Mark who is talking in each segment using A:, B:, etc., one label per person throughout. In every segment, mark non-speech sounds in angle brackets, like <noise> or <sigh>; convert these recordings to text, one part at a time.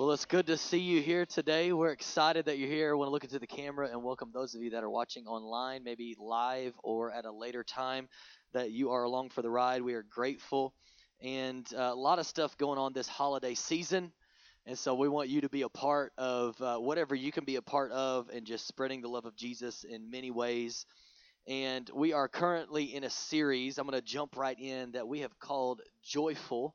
A: Well, it's good to see you here today. We're excited that you're here. I want to look into the camera and welcome those of you that are watching online, maybe live or at a later time, that you are along for the ride. We are grateful. And uh, a lot of stuff going on this holiday season. And so we want you to be a part of uh, whatever you can be a part of and just spreading the love of Jesus in many ways. And we are currently in a series, I'm going to jump right in, that we have called Joyful.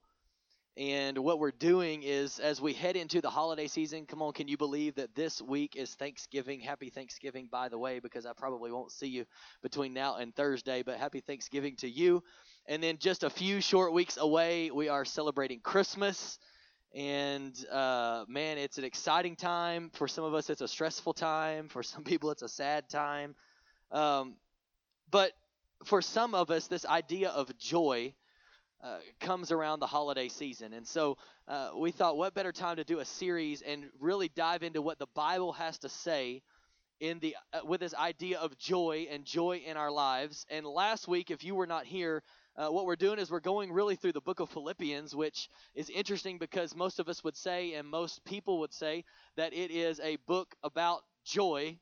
A: And what we're doing is, as we head into the holiday season, come on, can you believe that this week is Thanksgiving? Happy Thanksgiving, by the way, because I probably won't see you between now and Thursday, but happy Thanksgiving to you. And then just a few short weeks away, we are celebrating Christmas. And uh, man, it's an exciting time. For some of us, it's a stressful time. For some <laughs> people, it's a sad time. Um, but for some of us, this idea of joy uh, comes around the holiday season. And so uh, we thought, what better time to do a series and really dive into what the Bible has to say in the uh, with this idea of joy and joy in our lives. And last week, if you were not here, uh, what we're doing is we're going really through the book of Philippians, which is interesting because most of us would say, and most people would say, that it is a book about joy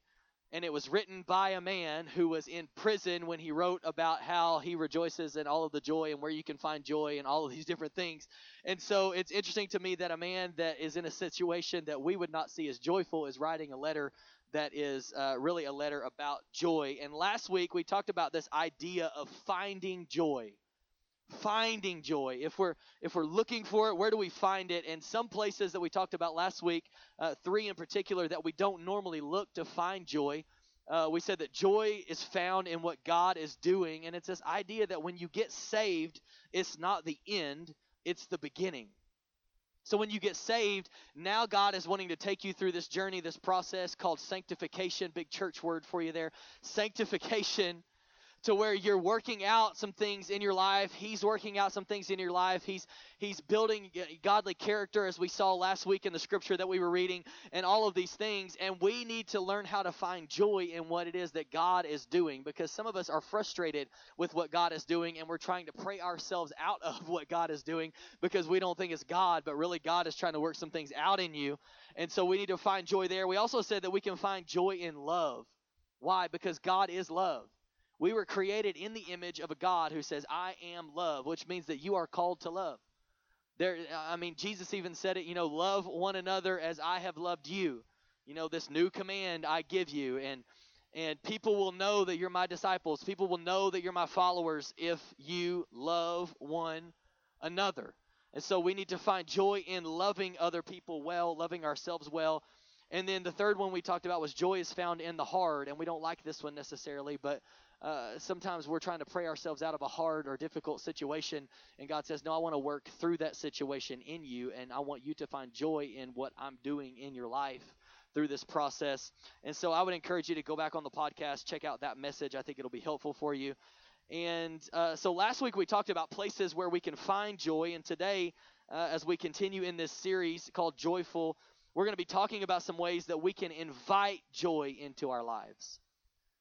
A: and it was written by a man who was in prison when he wrote about how he rejoices in all of the joy and where you can find joy and all of these different things. And so it's interesting to me that a man that is in a situation that we would not see as joyful is writing a letter that is uh, really a letter about joy. And last week we talked about this idea of finding joy finding joy if we're if we're looking for it where do we find it and some places that we talked about last week uh, three in particular that we don't normally look to find joy uh, we said that joy is found in what god is doing and it's this idea that when you get saved it's not the end it's the beginning so when you get saved, now God is wanting to take you through this journey, this process called sanctification. Big church word for you there. Sanctification to where you're working out some things in your life. He's working out some things in your life. He's he's building uh, godly character as we saw last week in the scripture that we were reading and all of these things and we need to learn how to find joy in what it is that God is doing because some of us are frustrated with what God is doing and we're trying to pray ourselves out <laughs> of what God is doing because we don't think it's God, but really God is trying to work some things out in you. And so we need to find joy there. We also said that we can find joy in love. Why? Because God is love. We were created in the image of a God who says, I am love, which means that you are called to love. There, I mean, Jesus even said it, you know, love one another as I have loved you. You know, this new command I give you. And and people will know that you're my disciples. People will know that you're my followers if you love one another. And so we need to find joy in loving other people well, loving ourselves well. And then the third one we talked about was joy is found in the hard. And we don't like this one necessarily, but uh, sometimes we're trying to pray ourselves out of a hard or difficult situation, and God says, No, I want to work through that situation in you, and I want you to find joy in what I'm doing in your life through this process. And so I would encourage you to go back on the podcast, check out that message. I think it'll be helpful for you. And uh, so last week we talked about places where we can find joy, and today, uh, as we continue in this series called Joyful, we're going to be talking about some ways that we can invite joy into our lives.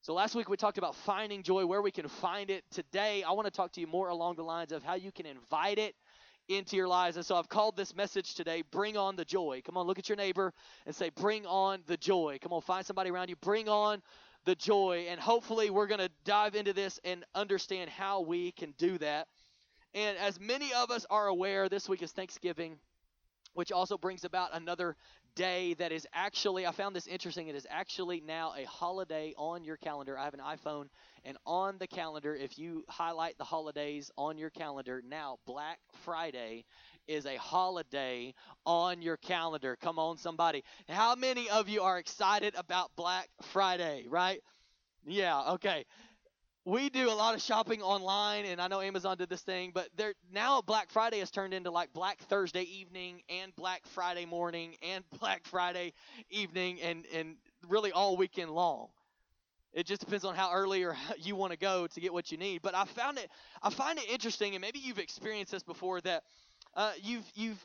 A: So last week we talked about finding joy, where we can find it. Today I want to talk to you more along the lines of how you can invite it into your lives. And so I've called this message today, Bring On the Joy. Come on, look at your neighbor and say, Bring on the joy. Come on, find somebody around you, bring on the joy. And hopefully we're going to dive into this and understand how we can do that. And as many of us are aware, this week is Thanksgiving, which also brings about another day that is actually, I found this interesting. It is actually now a holiday on your calendar. I have an iPhone, and on the calendar, if you highlight the holidays on your calendar, now Black Friday is a holiday on your calendar. Come on, somebody. How many of you are excited about Black Friday, right? Yeah, okay we do a lot of shopping online and i know amazon did this thing but there now black friday has turned into like black thursday evening and black friday morning and <laughs> black friday evening and and really all weekend long. It just depends on how early or how you want to go to get what you need. But i found it i find it interesting and maybe you've experienced this before that uh, you've you've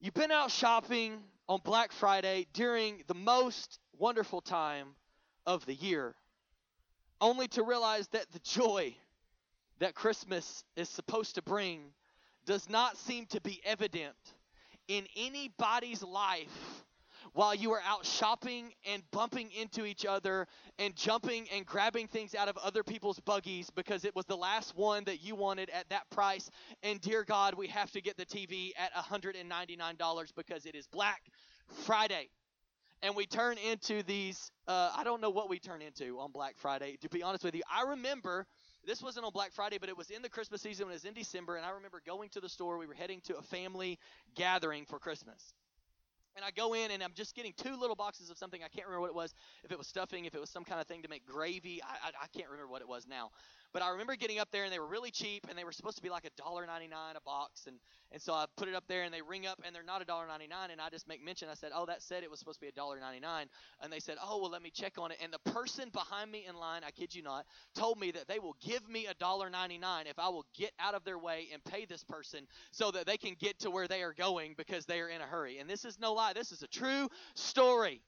A: you've been out shopping on black friday during the most wonderful time of the year only to realize that the joy that Christmas is supposed to bring does not seem to be evident in anybody's life while you are out shopping and bumping into each other and jumping and grabbing things out of other people's buggies because it was the last one that you wanted at that price. And dear God, we have to get the TV at $199 because it is Black Friday. And we turn into these, uh, I don't know what we turn into on Black Friday, to be honest with you. I remember this wasn't on Black Friday, but it was in the Christmas season when it was in December, and I remember going to the store. We were heading to a family gathering for Christmas. And I go in and I'm just getting two little boxes of something. I can't remember what it was. If it was stuffing, if it was some kind of thing to make gravy, I, I, I can't remember what it was now. But I remember getting up there and they were really cheap and they were supposed to be like a dollar ninety nine a box. And and so I put it up there and they ring up and they're not a dollar ninety nine. And I just make mention. I said, oh, that said it was supposed to be a dollar ninety nine. And they said, oh, well, let me check on it. And the person behind me in line, I kid you not, told me that they will give me a dollar ninety nine if I will get out of their way and pay this person so that they can get to where they are going because they are in a hurry. And this is no lie. This is a true story.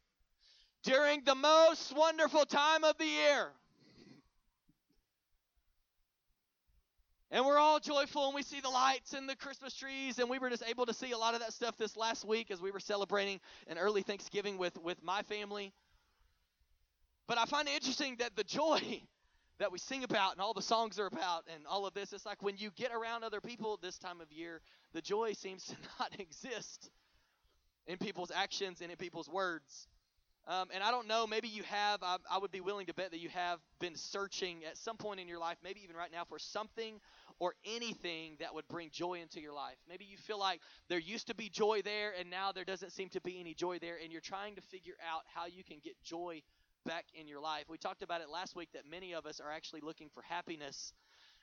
A: During the most wonderful time of the year, And we're all joyful and we see the lights and the Christmas trees. And we were just able to see a lot of that stuff this last week as we were celebrating an early Thanksgiving with, with my family. But I find it interesting that the joy <laughs> that we sing about and all the songs are about and all of this, it's like when you get around other people this time of year, the joy seems <laughs> to not exist in people's actions and in people's words. Um, and I don't know, maybe you have, I, I, would be willing to bet that you have been searching at some point in your life, maybe even right now, for something or anything that would bring joy into your life. Maybe you feel like there used to be joy there and now there doesn't seem to be any joy there, and you're trying to figure out how you can get joy back in your life. We talked about it last week that many of us are actually looking for happiness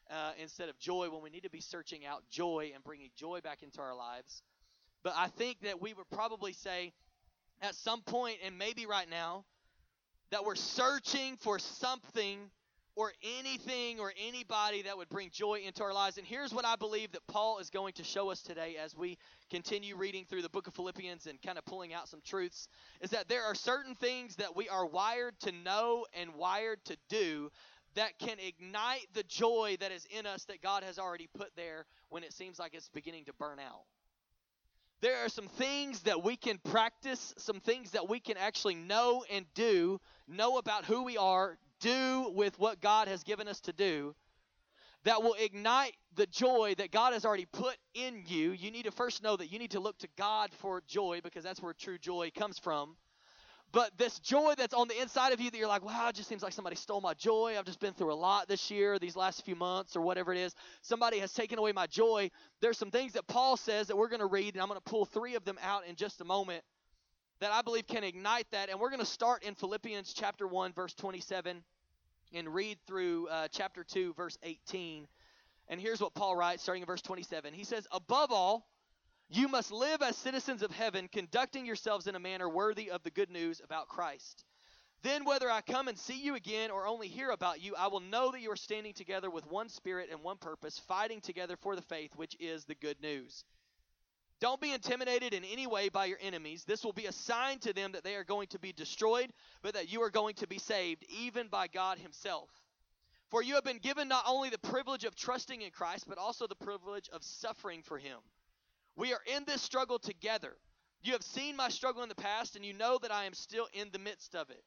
A: uh, instead of joy when we need to be searching out joy and bringing joy back into our lives. But I think that we would probably say, at some point, and maybe right now, that we're searching for something or anything or anybody that would bring joy into our lives. And here's what I believe that Paul is going to show us today as we continue reading through the book of Philippians and kind of pulling out some truths is that there are certain things that we are wired to know and wired to do that can ignite the joy that is in us that God has already put there when it seems like it's beginning to burn out. There are some things that we can practice, some things that we can actually know and do, know about who we are, do with what God has given us to do, that will ignite the joy that God has already put in you. You need to first know that you need to look to God for joy because that's where true joy comes from. But this joy that's on the inside of you that you're like, wow, it just seems like somebody stole my joy. I've just been through a lot this year, these last few months, or whatever it is. Somebody has taken away my joy. There's some things that Paul says that we're going to read, and I'm going to pull three of them out in just a moment that I believe can ignite that. And we're going to start in Philippians chapter 1, verse 27, and read through uh, chapter 2, verse 18. And here's what Paul writes, starting in verse 27. He says, Above all, you must live as citizens of heaven, conducting yourselves in a manner worthy of the good news about Christ. Then, whether I come and see you again or only hear about you, I will know that you are standing together with one spirit and one purpose, fighting together for the faith, which is the good news. Don't be intimidated in any way by your enemies. This will be a sign to them that they are going to be destroyed, but that you are going to be saved, even by God Himself. For you have been given not only the privilege of trusting in Christ, but also the privilege of suffering for Him. We are in this struggle together. You have seen my struggle in the past, and you know that I am still in the midst of it.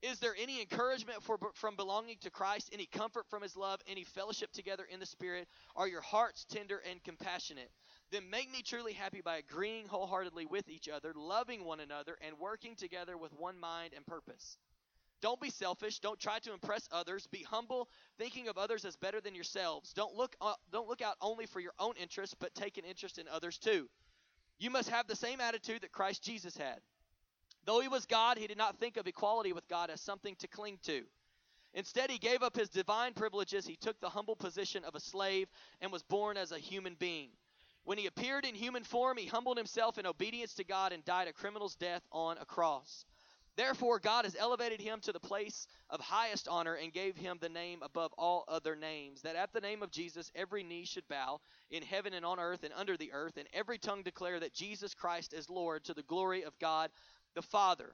A: Is there any encouragement for, from belonging to Christ, any comfort from his love, any fellowship together in the Spirit? Are your hearts tender and compassionate? Then make me truly happy by agreeing wholeheartedly with each other, loving one another, and working together with one mind and purpose. Don't be selfish. Don't try to impress others. Be humble, thinking of others as better than yourselves. Don't look uh, don't look out only for your own interests, but take an interest in others too. You must have the same attitude that Christ Jesus had. Though he was God, he did not think of equality with God as something to cling to. Instead, he gave up his divine privileges. He took the humble position of a slave and was born as a human being. When he appeared in human form, he humbled himself in obedience to God and died a criminal's death on a cross. Therefore, God has elevated him to the place of highest honor and gave him the name above all other names, that at the name of Jesus every knee should bow in heaven and on earth and under the earth, and every tongue declare that Jesus Christ is Lord to the glory of God the Father.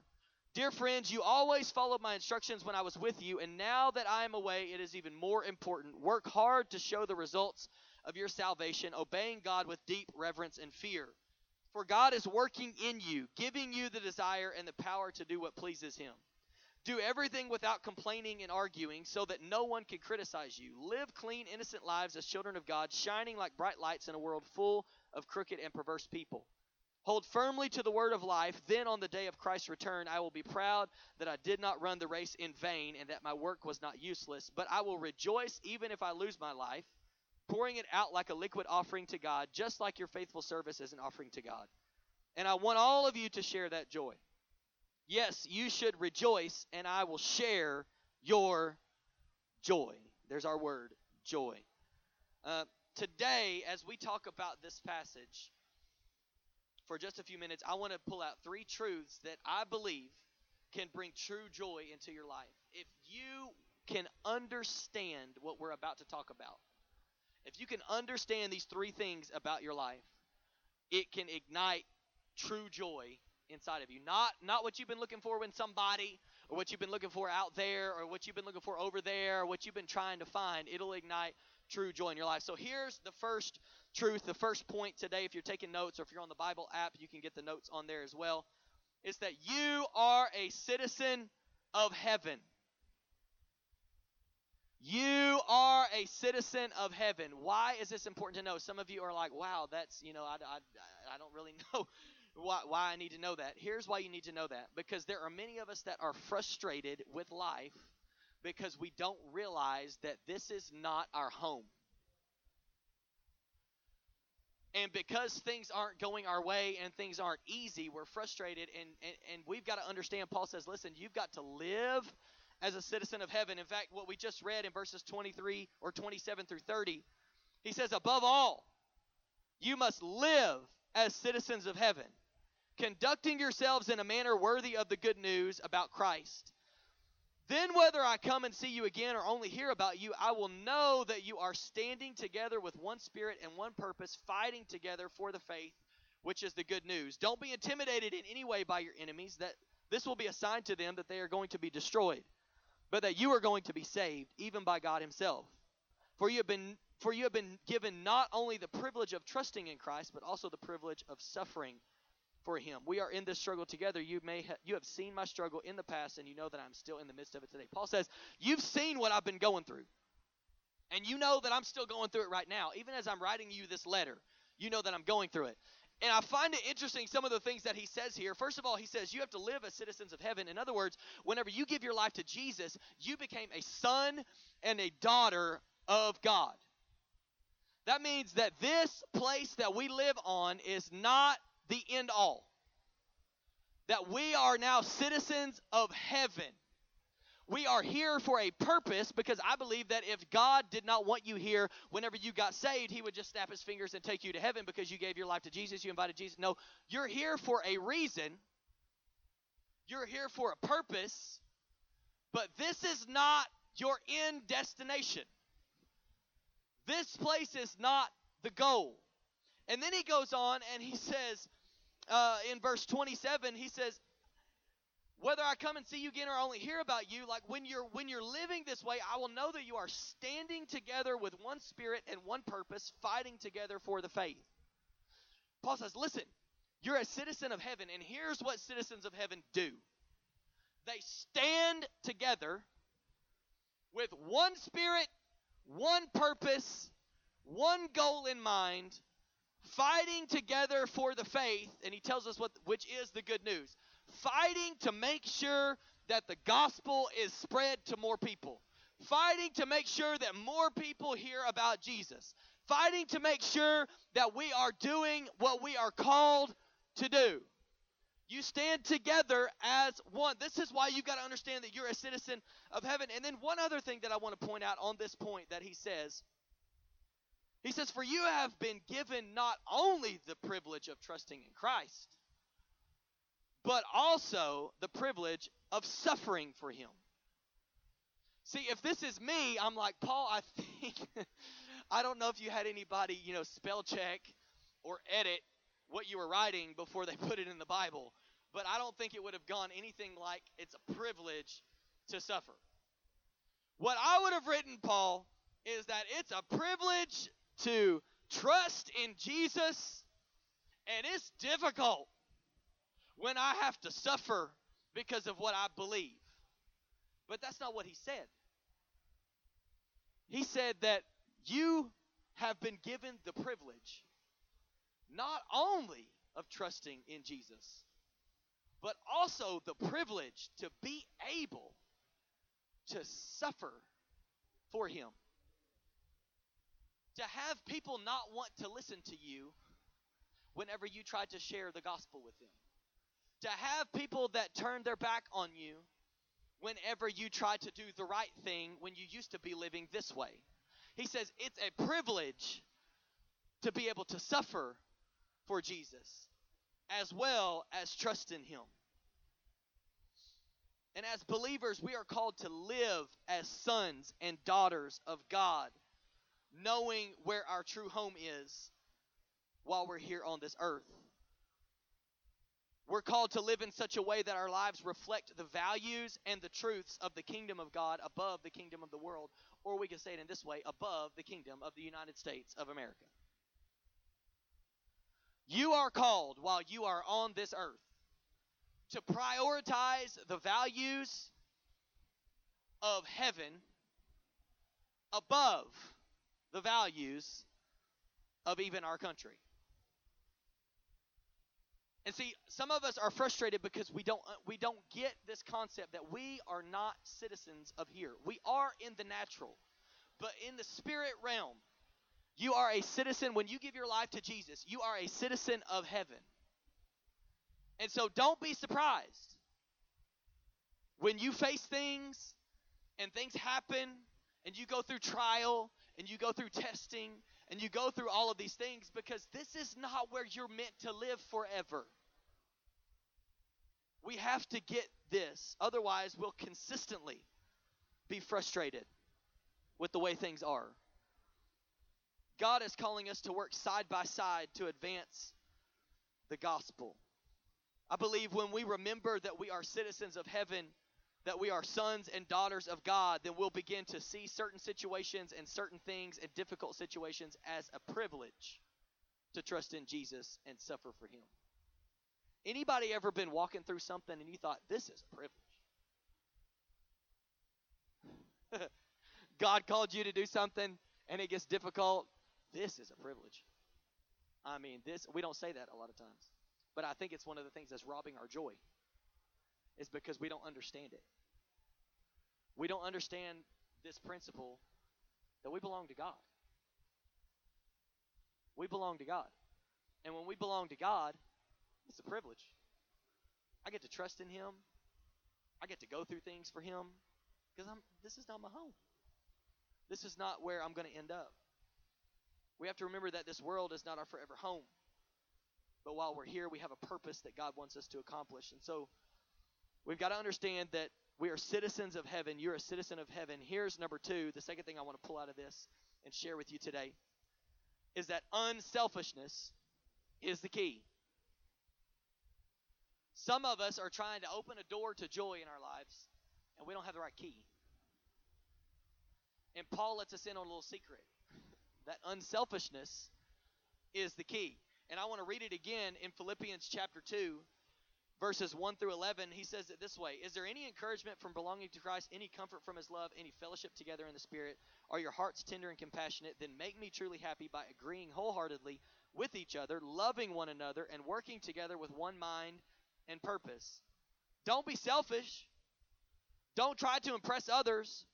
A: Dear friends, you always followed my instructions when I was with you, and now that I am away, it is even more important. Work hard to show the results of your salvation, obeying God with deep reverence and fear. For God is working in you, giving you the desire and the power to do what pleases Him. Do everything without complaining and arguing, so that no one can criticize you. Live clean, innocent lives as children of God, shining like bright lights in a world full of crooked and perverse people. Hold firmly to the word of life. Then, on the day of Christ's return, I will be proud that I did not run the race in vain and that my work was not useless. But I will rejoice even if I lose my life, pouring it out like a liquid offering to God, just like your faithful service is an offering to God. And I want all of you to share that joy. Yes, you should rejoice, and I will share your joy. There's our word, joy. Uh, today, as we talk about this passage, for just a few minutes, I want to pull out three truths that I believe can bring true joy into your life. If you can understand what we're about to talk about, if you can understand these three things about your life, it can ignite true joy inside of you. Not not what you've been looking for when somebody or what you've been looking for out there or what you've been looking for over there or what you've been trying to find. It'll ignite true joy in your life. So here's the first truth, the first point today. If you're taking notes or if you're on the Bible app, you can get the notes on there as well. Is that you are a citizen of heaven. You are a citizen of heaven. Why is this important to know? Some of you are like, wow, that's, you know, I, I, I don't really <laughs> know why, why I need to know that. Here's why you need to know that. Because there are many of us that are frustrated with life because we don't realize that this is not our home. And because things aren't going our way and things aren't easy, we're frustrated. And, and, and we've got to understand, Paul says, listen, you've got to live as a citizen of heaven. In fact, what we just read in verses 23 or 27 through 30, he says, above all, you must live as citizens of heaven conducting yourselves in a manner worthy of the good news about Christ. Then, whether I come and see you again or only hear about you, I will know that you are standing together with one spirit and one purpose, fighting together for the faith, which is the good news. Don't be intimidated in any way by your enemies, that this will be a sign to them that they are going to be destroyed, but that you are going to be saved, even by God Himself. For you have been for you have been given not only the privilege of trusting in Christ, but also the privilege of suffering for him. We are in this struggle together. You may ha- you have seen my struggle in the past and you know that I'm still in the midst of it today. Paul says, "You've seen what I've been going through." And you know that I'm still going through it right now. Even as I'm writing you this letter, you know that I'm going through it. And I find it interesting some of the things that he says here. First of all, he says you have to live as citizens of heaven. In other words, whenever you give your life to Jesus, you became a son and a daughter of God. That means that this place that we live on is not the end all. That we are now citizens of heaven. We are here for a purpose because I believe that if God did not want you here whenever you got saved, He would just snap His fingers and take you to heaven because you gave your life to Jesus, you invited Jesus. No, you're here for a reason, you're here for a purpose, but this is not your end destination. This place is not the goal. And then he goes on and he says, uh, in verse 27, he says, whether I come and see you again or only hear about you, like when you're when you're living this way, I will know that you are standing together with one spirit and one purpose, fighting together for the faith. Paul says, listen, you're a citizen of heaven, and here's what citizens of heaven do. They stand together with one spirit, one purpose, one goal in mind, fighting together for the faith, and he tells us what which is the good news. Fighting to make sure that the gospel is spread to more people. Fighting to make sure that more people hear about Jesus. Fighting to make sure that we are doing what we are called to do. You stand together as one. This is why you've got to understand that you're a citizen of heaven. And then one other thing that I want to point out on this point that he says he says, For you have been given not only the privilege of trusting in Christ, but also the privilege of suffering for him. See, if this is me, I'm like, Paul, I think, <laughs> I don't know if you had anybody, you know, spell check or edit what you were writing before they <laughs> put it in the Bible, but I don't think it would have gone anything like it's a privilege to suffer. What I would have written, Paul, is that it's a privilege to trust in Jesus And it's difficult when I have to suffer because of what I believe. But that's not what he said. He said that you have been given the privilege not only of trusting in Jesus, but also the privilege to be able to suffer for him. To have people not want to listen to you whenever you try to share the gospel with them. To have people that turn their back on you whenever you try to do the right thing when you used to be living this way. He says it's a privilege to be able to suffer for Jesus as well as trust in Him. And as believers, we are called to live as sons and daughters of God, knowing where our true home is while we're here on this earth. We're called to live in such a way that our lives reflect the values and the truths of the kingdom of God above the kingdom of the world, or we can say it in this way above the kingdom of the United States of America. You are called while you are on this earth to prioritize the values of heaven above the values of even our country. And see, some of us are frustrated because we don't we don't get this concept that we are not citizens of here. We are in the natural, but in the spirit realm, you are a citizen when you give your life to Jesus. You are a citizen of heaven. And so don't be surprised when you face things and things happen and you go through trial and you go through testing and you go through all of these things because this is not where you're meant to live forever. We have to get this. Otherwise, we'll consistently be frustrated with the way things are. God is calling us to work side by side to advance the gospel. I believe when we remember that we are citizens of heaven, that we are sons and daughters of God, then we'll begin to see certain situations and certain things and difficult situations as a privilege to trust in Jesus and suffer for Him. Anybody ever been walking through something and you thought, this is a privilege? <laughs> God called you to do something and it gets difficult this is a privilege. I mean, this we don't say that a lot of times. But I think it's one of the things that's robbing our joy. Is because we don't understand it. We don't understand this principle that we belong to God. We belong to God. And when we belong to God, it's a privilege. I get to trust in him. I get to go through things for him because I'm this is not my home. This is not where I'm going to end up. We have to remember that this world is not our forever home. But while we're here, we have a purpose that God wants us to accomplish. And so we've got to understand that we are citizens of heaven. You're a citizen of heaven. Here's number two. The second thing I want to pull out of this and share with you today is that unselfishness is the key. Some of us are trying to open a door to joy in our lives, and we don't have the right key. And Paul lets us in on a little secret. That unselfishness is the key. And I want to read it again in Philippians chapter 2, verses 1 through 11. He says it this way Is there any encouragement from belonging to Christ, any comfort from his love, any fellowship together in the Spirit? Are your hearts tender and compassionate? Then make me truly happy by agreeing wholeheartedly with each other, loving one another, and working together with one mind and purpose. Don't be selfish. Don't try to impress others.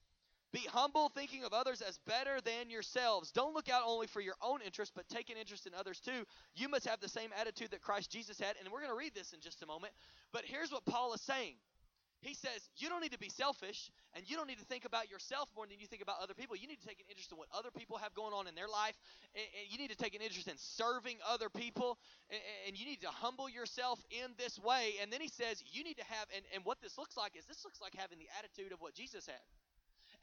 A: Be humble, thinking of others as better than yourselves. Don't look out only for your own interest, but take an interest in others too. You must have the same attitude that Christ Jesus had. And we're going to read this in just a moment. But here's what Paul is saying He says, You don't need to be selfish, and you don't need to think about yourself more than you think about other people. You need to take an interest in what other people have going on in their life. And you need to take an interest in serving other people. And you need to humble yourself in this way. And then he says, You need to have, and, and what this looks like is this looks like having the attitude of what Jesus had.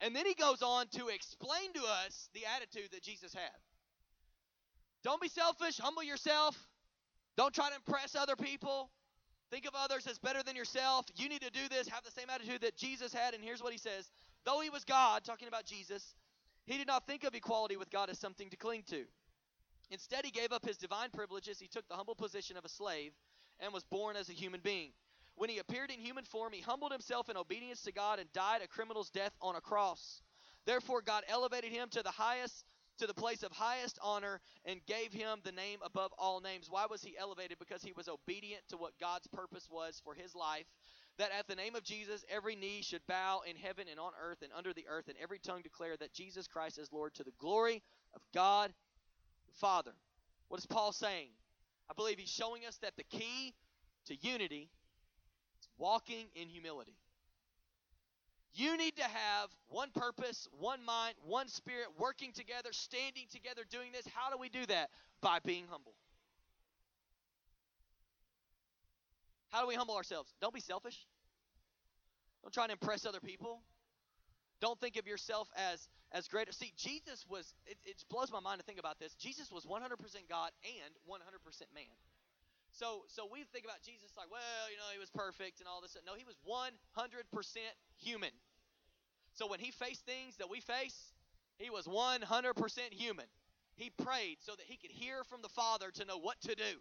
A: And then he goes on to explain to us the attitude that Jesus had. Don't be selfish, humble yourself. Don't try to impress other people. Think of others as better than yourself. You need to do this, have the same attitude that Jesus had. And here's what he says Though he was God, talking about Jesus, he did not think of equality with God as something to cling to. Instead, he gave up his divine privileges. He took the humble position of a slave and was born as a human being. When he appeared in human form, he humbled himself in obedience to God and died a criminal's death on a cross. Therefore, God elevated him to the highest, to the place of highest honor, and gave him the name above all names. Why was he elevated? Because he was obedient to what God's purpose was for his life. That at the name of Jesus, every knee should bow in heaven and on earth and under the earth, and every tongue declare that Jesus Christ is Lord to the glory of God the Father. What is Paul saying? I believe he's showing us that the key to unity is walking in humility. You need to have one purpose, one mind, one spirit, working together, standing together, doing this. How do we do that? By being humble. How do we humble ourselves? Don't be selfish. Don't try to impress other people. Don't think of yourself as as greater. See, Jesus was. It, it blows my mind to think about this. Jesus was 100% God and 100% man. So so we think about Jesus like, well, you know, he was perfect and all this. No, he was 100% human. So when he faced things that we face, he was 100% human. He prayed so that he could hear from the Father to know what to do,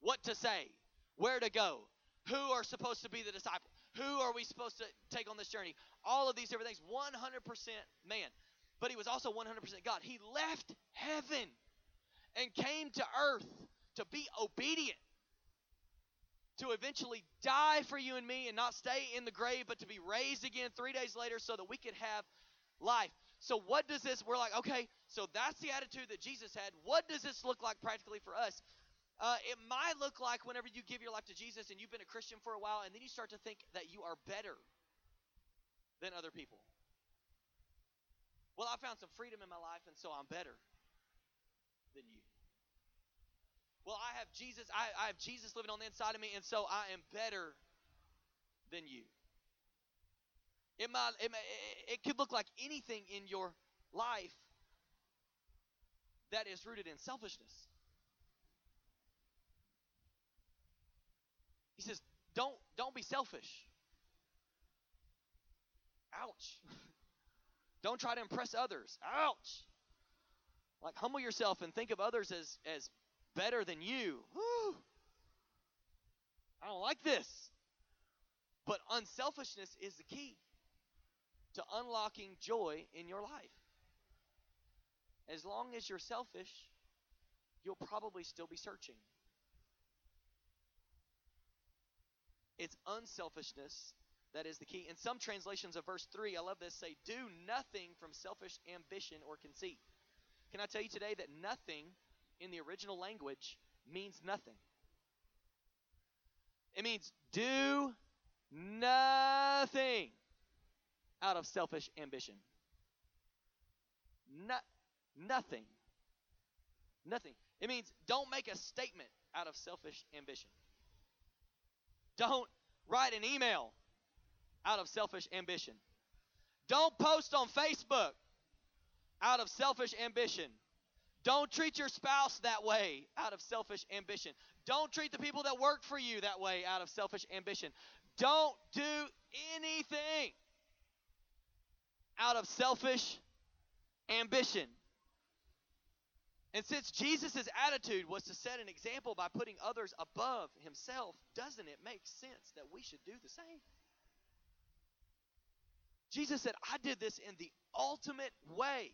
A: what to say, where to go, who are supposed to be the disciple, who are we supposed to take on this journey. All of these different things, 100% man. But he was also 100% God. He left heaven and came to earth to be obedient, to eventually die for you and me and not stay in the grave, but to be raised again three days later so that we could have life. So, what does this? We're like, okay, so that's the attitude that Jesus had. What does this look like practically for us? Uh, it might look like whenever you give your life to Jesus and you've been a Christian for a while, and then you start to think that you are better than other people. Well, I found some freedom in my life, and so I'm better than you. Well, I have Jesus. I, I have Jesus living on the inside of me, and so I am better than you. It might, it, it could look like anything in your life that is rooted in selfishness. He says, "Don't don't be selfish." Ouch. <laughs> don't try to impress others. Ouch. Like humble yourself and think of others as as better than you. Whew. I don't like this. But unselfishness is the key to unlocking joy in your life. As long as you're selfish, you'll probably still be searching. It's unselfishness that is the key. In some translations of verse 3, I love this say, Do nothing from selfish ambition or conceit. Can I tell you today that nothing in the original language means nothing? It means do nothing out of selfish ambition. No, nothing. Nothing. It means don't make a statement out of selfish ambition. Don't write an email out of selfish ambition. Don't post on Facebook out of selfish ambition. Don't treat your spouse that way out of selfish ambition. Don't treat the people that work for you that way out of selfish ambition. Don't do anything out of selfish ambition. And since Jesus' attitude was to set an example by putting others above himself, doesn't it make sense that we should do the same? Jesus said, I did this in the ultimate way.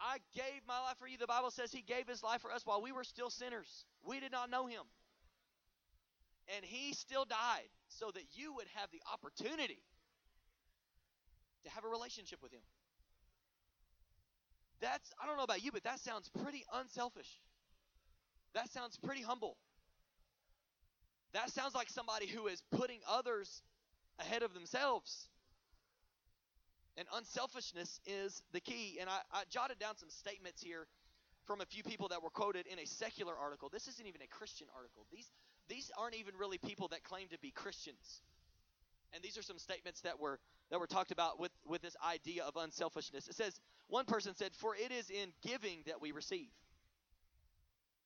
A: I gave my life for you. The Bible says he gave his life for us while we were still sinners. We did not know him. And he still died so that you would have the opportunity to have a relationship with him. That's, I don't know about you, but that sounds pretty unselfish. That sounds pretty humble. That sounds like somebody who is putting others ahead of themselves. And unselfishness is the key. And I, I, jotted down some statements here from a few people that were quoted in a secular article. This isn't even a Christian article. These, these aren't even really people that claim to be Christians. And these are some statements that were that were talked about with, with this idea of unselfishness. It says, one person said, For it is in giving that we receive.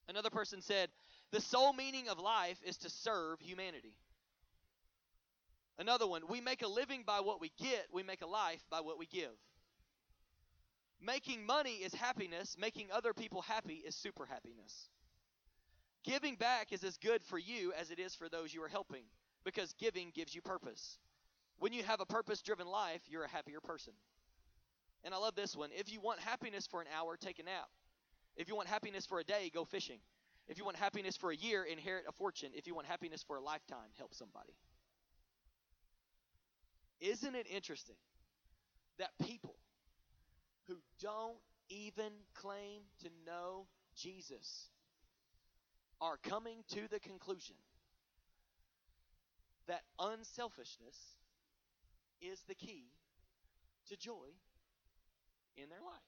A: Another person said, The sole meaning of life is to serve humanity. Another one, we make a living by what we get, we make a life by what we give. Making money is happiness, making other people happy is super happiness. Giving back is as good for you as it is for those you are helping because giving gives you purpose. When you have a purpose driven life, you're a happier person. And I love this one. If you want happiness for an hour, take a nap. If you want happiness for a day, go fishing. If you want happiness for a year, inherit a fortune. If you want happiness for a lifetime, help somebody. Isn't it interesting that people who don't even claim to know Jesus are coming to the conclusion that unselfishness is the key to joy in their life.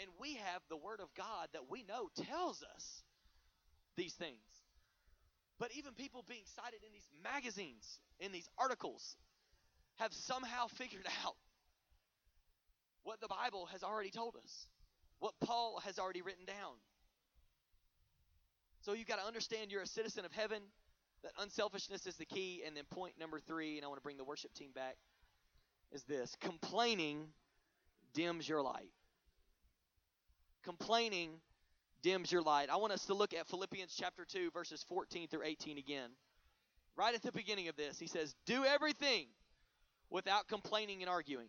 A: And we have the Word of God that we know tells us these things. But even people being cited in these magazines, in these articles, have somehow <laughs> figured out what the Bible has already told us, what Paul has already written down. So you've got to understand you're a citizen of heaven, that unselfishness is the key. And then point number three, and I want to bring the worship team back, is this complaining dims your light. Complaining dims your light. I want us to look at Philippians chapter 2, verses 14 through 18 again. Right at the beginning of this, he says, Do everything without complaining and arguing,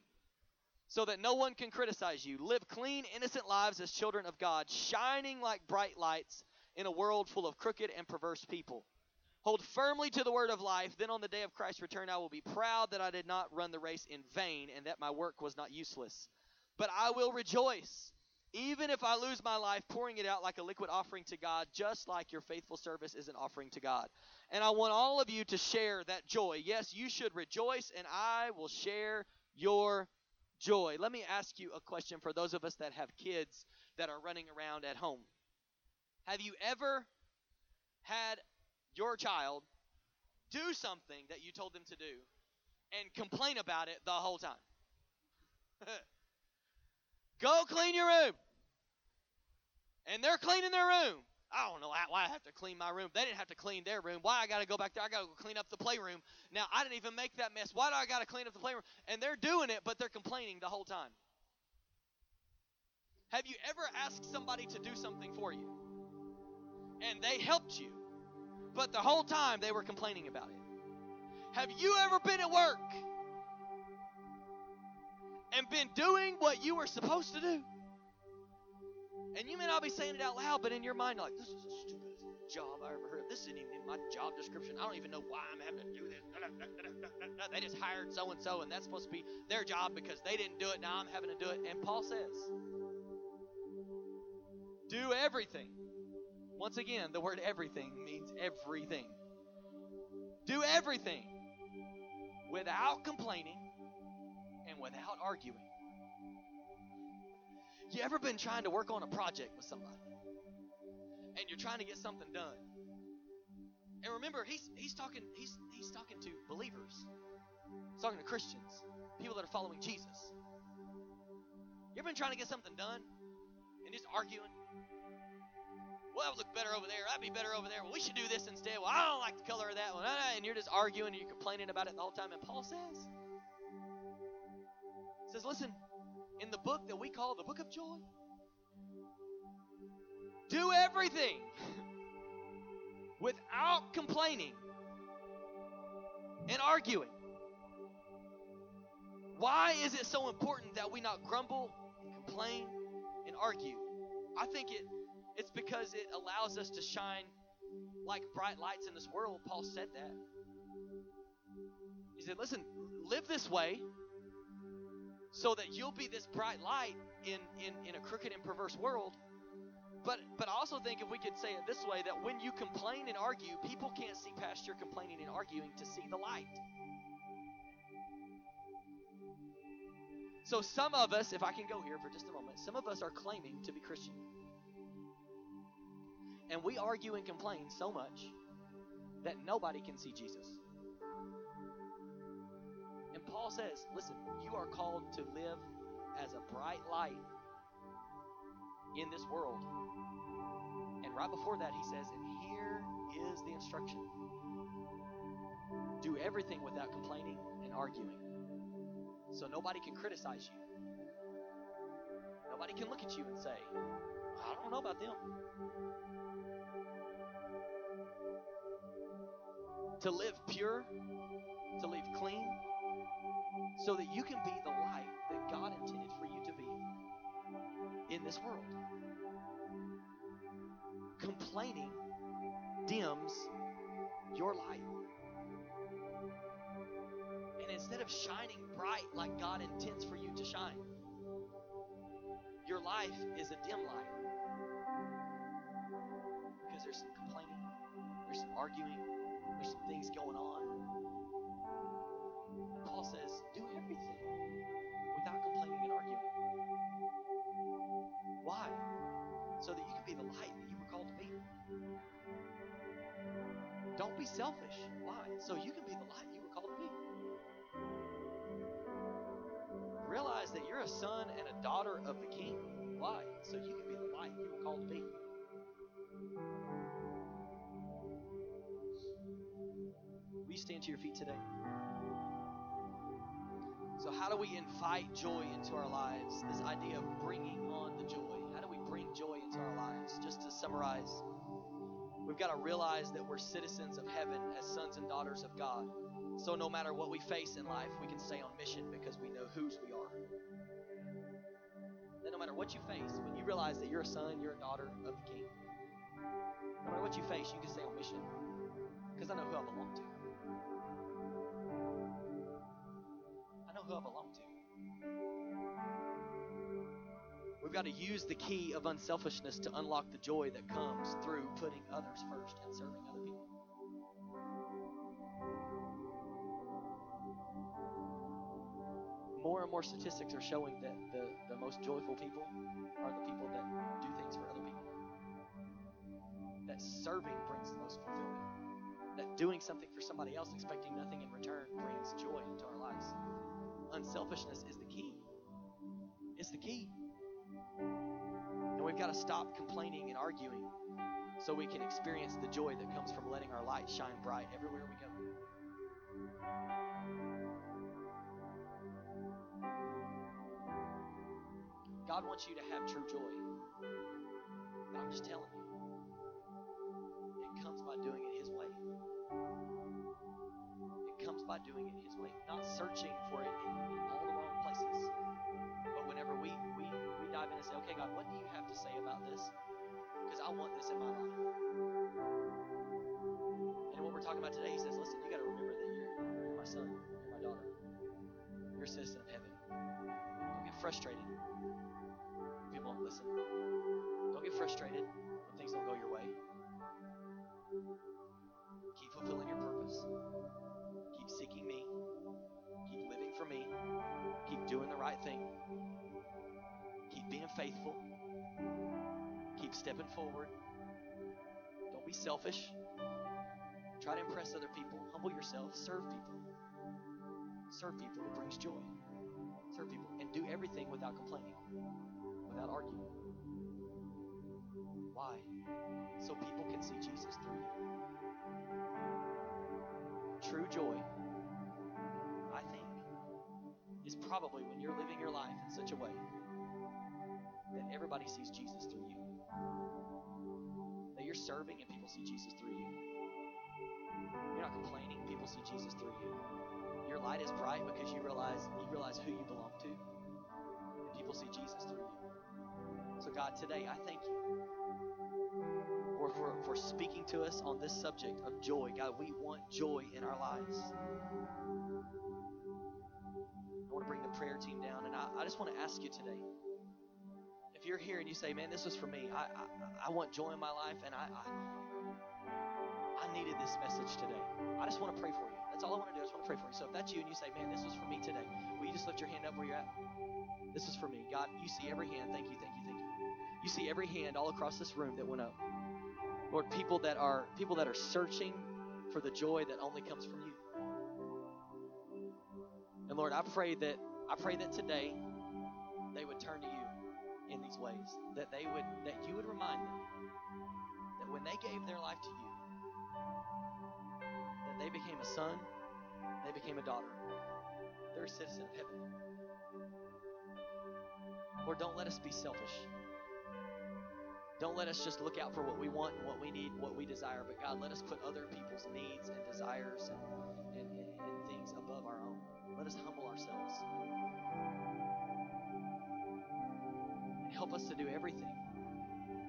A: so that no one can criticize you. Live clean, innocent lives as children of God, shining like bright lights in a world full of crooked and perverse people. Hold firmly to the word of life. Then on the day of Christ's return, I will be proud that I did not run the race in vain and that my work was not useless. But I will rejoice even if I lose my life pouring it out like a liquid offering to God, just like your faithful service is an offering to God. And I want all of you to share that joy. Yes, you should rejoice, and I will share your joy. Let me ask you a question for those of us that have kids that are running around at home. Have you ever had your child do something that you told them to do and complain about it the whole time? <laughs> Go clean your room. And they're cleaning their room. I don't know why I have to clean my room. They didn't have to clean their room. Why I got to go back there? I got to go clean up the playroom. Now I didn't even make that mess. Why do I got to clean up the playroom? And they're doing it, but they're complaining the whole time. Have you ever asked somebody to do something for you, and they helped you, but the whole time they were complaining about it? Have you ever been at work and been doing what you were supposed to do. And you may not be saying it out loud, but in your mind, like, this is the stupidest job I ever heard. Of. This isn't even in my job description. I don't even know why I'm having to do this. They just hired so and so, and that's supposed to be their job because they didn't do it. Now I'm having to do it. And Paul says, do everything. Once again, the word everything means everything. Do everything without complaining without arguing. You ever been trying to work on a project with somebody and you're trying to get something done? And remember, he's he's talking he's he's talking to believers. He's talking to Christians, people that are following Jesus. You ever been trying to get something done and just arguing? Well, that would look better over there. That'd be better over there. Well, we should do this instead. Well, I don't like the color of that one. And you're just arguing and you're complaining about it the whole time. And Paul says, says, listen, in the book that we call the book of joy, do everything <laughs> without complaining and arguing. Why is it so important that we not grumble, complain, and argue? I think it it's because it allows us to shine like bright lights in this world. Paul said that. He said, listen, live this way so that you'll be this bright light in, in, in a crooked and perverse world. But but I also think if we could say it this way, that when you complain and argue, people can't see past your complaining and arguing to see the light. So some of us, if I can go here for just a moment, some of us are claiming to be Christian. And we argue and complain so much that nobody can see Jesus. Paul says, listen, you are called to live as a bright light in this world. And right before that, he says, and here is the instruction do everything without complaining and arguing. So nobody can criticize you. Nobody can look at you and say, I don't know about them. To live pure, to live clean, so that you can be the light that God intended for you to be in this world. Complaining dims your light. And instead of shining bright like God intends for you to shine, your life is a dim light. Because there's some complaining, there's some arguing, there's some things going on. Paul says, do everything without complaining and arguing. Why? So that you can be the light that you were called to be. Don't be selfish. Why? So you can be the light you were called to be. Realize that you're a son and a daughter of the King. Why? So you can be the light you were called to be. Will you stand to your feet today? So, how do we invite joy into our lives? This idea of bringing on the joy. How do we bring joy into our lives? Just to summarize, we've got to realize that we're citizens of heaven as sons and daughters of God. So, no matter what we face in life, we can stay on mission because we know whose we are. That no matter what you face, when you realize that you're a son, you're a daughter of the King, no matter what you face, you can stay on mission because I know who I belong to. Know who I belong to. We've got to use the key of unselfishness to unlock the joy that comes through putting others first and serving other people. More and more statistics are showing that the, the most joyful people are the people that do things for other people. That serving brings the most fulfillment. That doing something for somebody else, expecting nothing in return, brings joy into our lives. Unselfishness is the key. It's the key. And we've got to stop complaining and arguing so we can experience the joy that comes from letting our light shine bright everywhere we go. God wants you to have true joy. But I'm just telling you, it comes by doing it by doing it His way, not searching for it in, in all the wrong places. But whenever we, we, we dive in and say, okay, God, what do you have to say about this? Because I want this in my life. And what we're talking about today, He says, listen, you got to remember that you're, you're my son, you're my daughter, you're a citizen of heaven. Don't get frustrated people won't listen. Don't get frustrated when things don't go your way. Keep fulfilling your purpose. Me. Keep doing the right thing. Keep being faithful. Keep stepping forward. Don't be selfish. Try to impress other people. Humble yourself. Serve people. Serve people. It brings joy. Serve people. And do everything without complaining without arguing. Why? So people can see Jesus through you. True joy, probably when you're living your life in such a way that everybody sees Jesus through you. That you're serving and people see Jesus through you. You're not complaining, people see Jesus through you. Your light is bright because you realize you realize who you belong to. And people see Jesus through you. So, God, today I thank you for, for, for speaking to us on this subject of joy. God, we want joy in our lives. Prayer team down, and I, I just want to ask you today if you're here and you say, Man, this was for me, I, I, I want joy in my life, and I, I, I needed this message today. I just want to pray for you. That's all I want to do. I just want to pray for you. So, if that's you and you say, Man, this was for me today, will you just lift your hand up where you're at? This is for me. God, you see every hand. Thank you, thank you, thank you. You see every hand all across this room that went up. Lord, people that are people that are searching for the joy that only comes from you. And Lord, I pray that I pray that today they would turn to you in these ways. That they would that you would remind them that when they gave their life to you, that they became a son They became a daughter. They're a citizen of heaven. Lord, don't let us be selfish. Don't let us just look out for what we want and what we need, what we desire. But God, let us put other people's needs and desires and, and, and, and things above our own. Let us humble ourselves. Help us to do everything.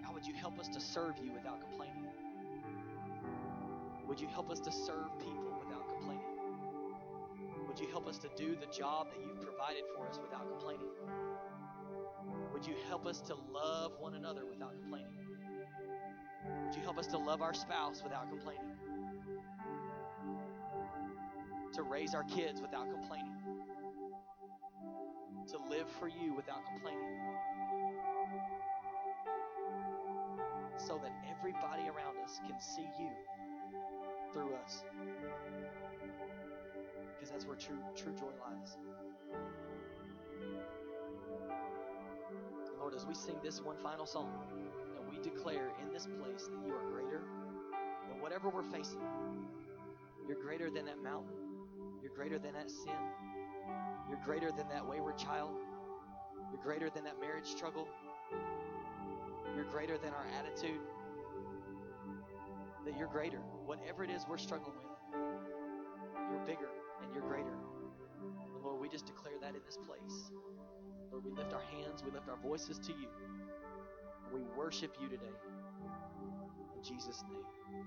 A: God, would you help us to serve you without complaining? Would you help us to serve people without complaining? Would you help us to do the job that you've provided for us without complaining? Would you help us to love one another without complaining? Would you help us to love our spouse without complaining? To raise our kids without complaining? To live for you without complaining? So that everybody around us can see you through us. Because that's where true true joy lies. Lord, as we sing this one final song, and we declare in this place that you are greater than whatever we're facing. You're greater than that mountain. You're greater than that sin. You're greater than that wayward child. You're greater than that marriage struggle. You're greater than our attitude. That you're greater. Whatever it is we're struggling with, you're bigger and you're greater. And Lord, we just declare that in this place. Lord, we lift our hands, we lift our voices to you. We worship you today. In Jesus' name, amen.